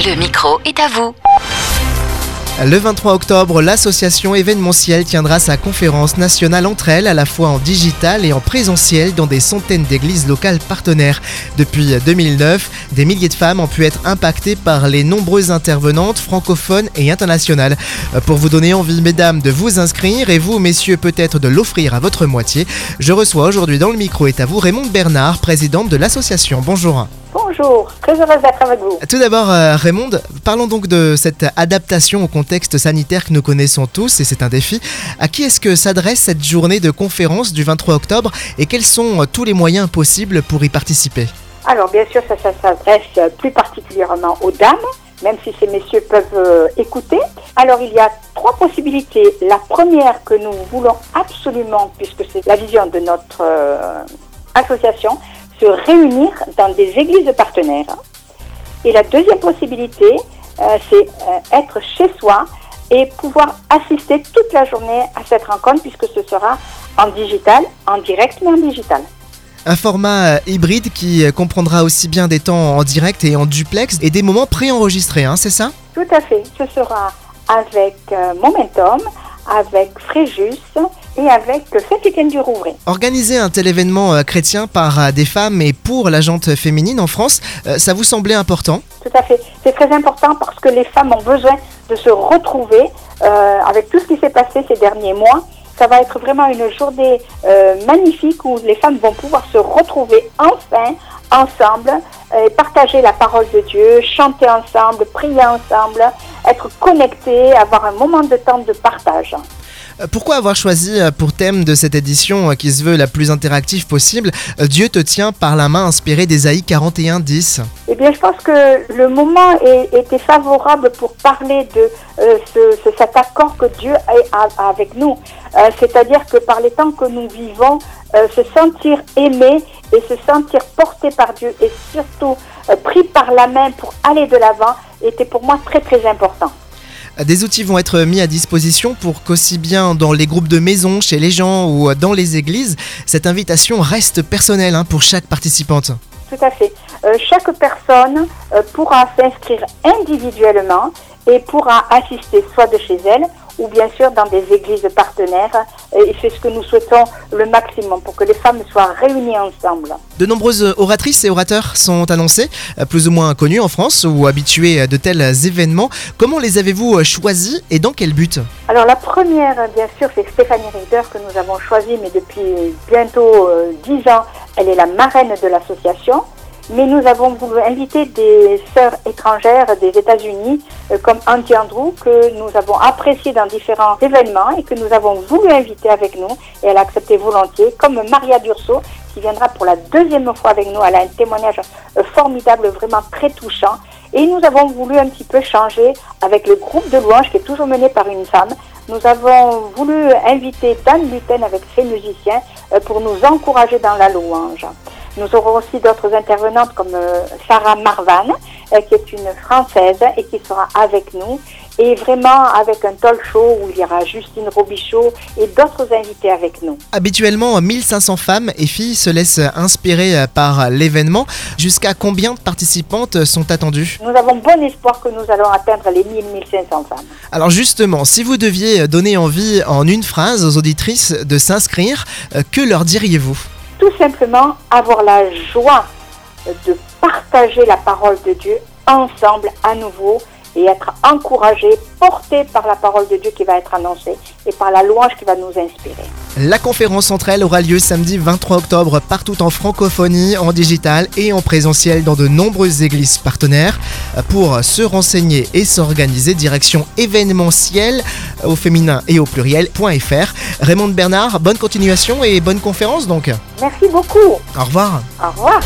Le micro est à vous. Le 23 octobre, l'association événementielle tiendra sa conférence nationale entre elles, à la fois en digital et en présentiel, dans des centaines d'églises locales partenaires. Depuis 2009, des milliers de femmes ont pu être impactées par les nombreuses intervenantes francophones et internationales. Pour vous donner envie, mesdames, de vous inscrire et vous, messieurs, peut-être de l'offrir à votre moitié, je reçois aujourd'hui dans le micro est à vous Raymond Bernard, présidente de l'association. Bonjour. Bonjour, très heureuse d'être avec vous. Tout d'abord, euh, Raymond, parlons donc de cette adaptation au contexte sanitaire que nous connaissons tous, et c'est un défi. À qui est-ce que s'adresse cette journée de conférence du 23 octobre, et quels sont euh, tous les moyens possibles pour y participer? Alors, bien sûr, ça, ça s'adresse plus particulièrement aux dames, même si ces messieurs peuvent euh, écouter. Alors, il y a trois possibilités. La première que nous voulons absolument, puisque c'est la vision de notre association, se réunir dans des églises partenaires. Et la deuxième possibilité, euh, c'est euh, être chez soi et pouvoir assister toute la journée à cette rencontre puisque ce sera en digital, en direct mais en digital. Un format euh, hybride qui comprendra aussi bien des temps en direct et en duplex et des moments préenregistrés, hein, c'est ça? Tout à fait. Ce sera avec Momentum, avec Fréjus et avec Saint-Étienne du Rouvray. Organiser un tel événement euh, chrétien par euh, des femmes et pour la jante féminine en France, euh, ça vous semblait important? Tout à fait. C'est très important parce que les femmes ont besoin de se retrouver avec tout ce qui s'est passé ces derniers mois. Ça va être vraiment une journée magnifique où les femmes vont pouvoir se retrouver enfin ensemble, et partager la parole de Dieu, chanter ensemble, prier ensemble, être connectés, avoir un moment de temps de partage. Euh, pourquoi avoir choisi euh, pour thème de cette édition euh, qui se veut la plus interactive possible Dieu te tient par la main inspiré d'Ésaïe 41 10 Eh bien, je pense que le moment était favorable pour parler de cet accord que Dieu a avec nous. C'est-à-dire que par les temps que nous vivons, se sentir aimé et se sentir porté par Dieu et surtout pris par la main pour aller de l'avant était pour moi très très important. Des outils vont être mis à disposition pour qu'aussi bien dans les groupes de maison, chez les gens ou dans les églises, cette invitation reste personnelle hein, pour chaque participante. Tout à fait. Euh, chaque personne euh, pourra s'inscrire individuellement et pourra assister soit de chez elle ou bien sûr dans des églises partenaires. Et c'est ce que nous souhaitons le maximum pour que les femmes soient réunies ensemble. De nombreuses oratrices et orateurs sont annoncés, plus ou moins connus en France ou habitués de tels événements. Comment les avez-vous choisis et dans quel but? Alors la première, bien sûr, c'est Stéphanie Rieder que nous avons choisie, mais depuis bientôt euh, dix ans, elle est la marraine de l'association mais nous avons voulu inviter des sœurs étrangères des États-Unis, euh, comme Auntie Andrew, que nous avons apprécié dans différents événements et que nous avons voulu inviter avec nous, et elle a accepté volontiers, comme Maria Durso, qui viendra pour la deuxième fois avec nous. Elle a un témoignage euh, formidable, vraiment très touchant. Et nous avons voulu un petit peu changer avec le groupe de louanges qui est toujours mené par une femme. Nous avons voulu inviter Dan Luten avec ses musiciens euh, pour nous encourager dans la louange. Nous aurons aussi d'autres intervenantes comme euh, Sarah Marvan, euh, qui est une Française et qui sera avec nous. Et vraiment avec un talk show où il y aura Justine Robichaud et d'autres invités avec nous. Habituellement, 1500 femmes et filles se laissent inspirer par l'événement. Jusqu'à combien de participantes sont attendues? Nous avons bon espoir que nous allons atteindre les 1000-1500 femmes. Alors justement, si vous deviez donner envie en une phrase aux auditrices de s'inscrire, euh, que leur diriez-vous? Tout simplement avoir la joie de partager la parole de Dieu ensemble à nouveau et être encouragé, porté par la parole de Dieu qui va être annoncée et par la louange qui va nous inspirer. La conférence entre elles aura lieu samedi 23 octobre partout en francophonie, en digital et en présentiel dans de nombreuses églises partenaires. Pour se renseigner et s'organiser, direction événementiel au féminin et au pluriel.fr. Raymond Bernard, bonne continuation et bonne conférence donc. Merci beaucoup. Au revoir. Au revoir.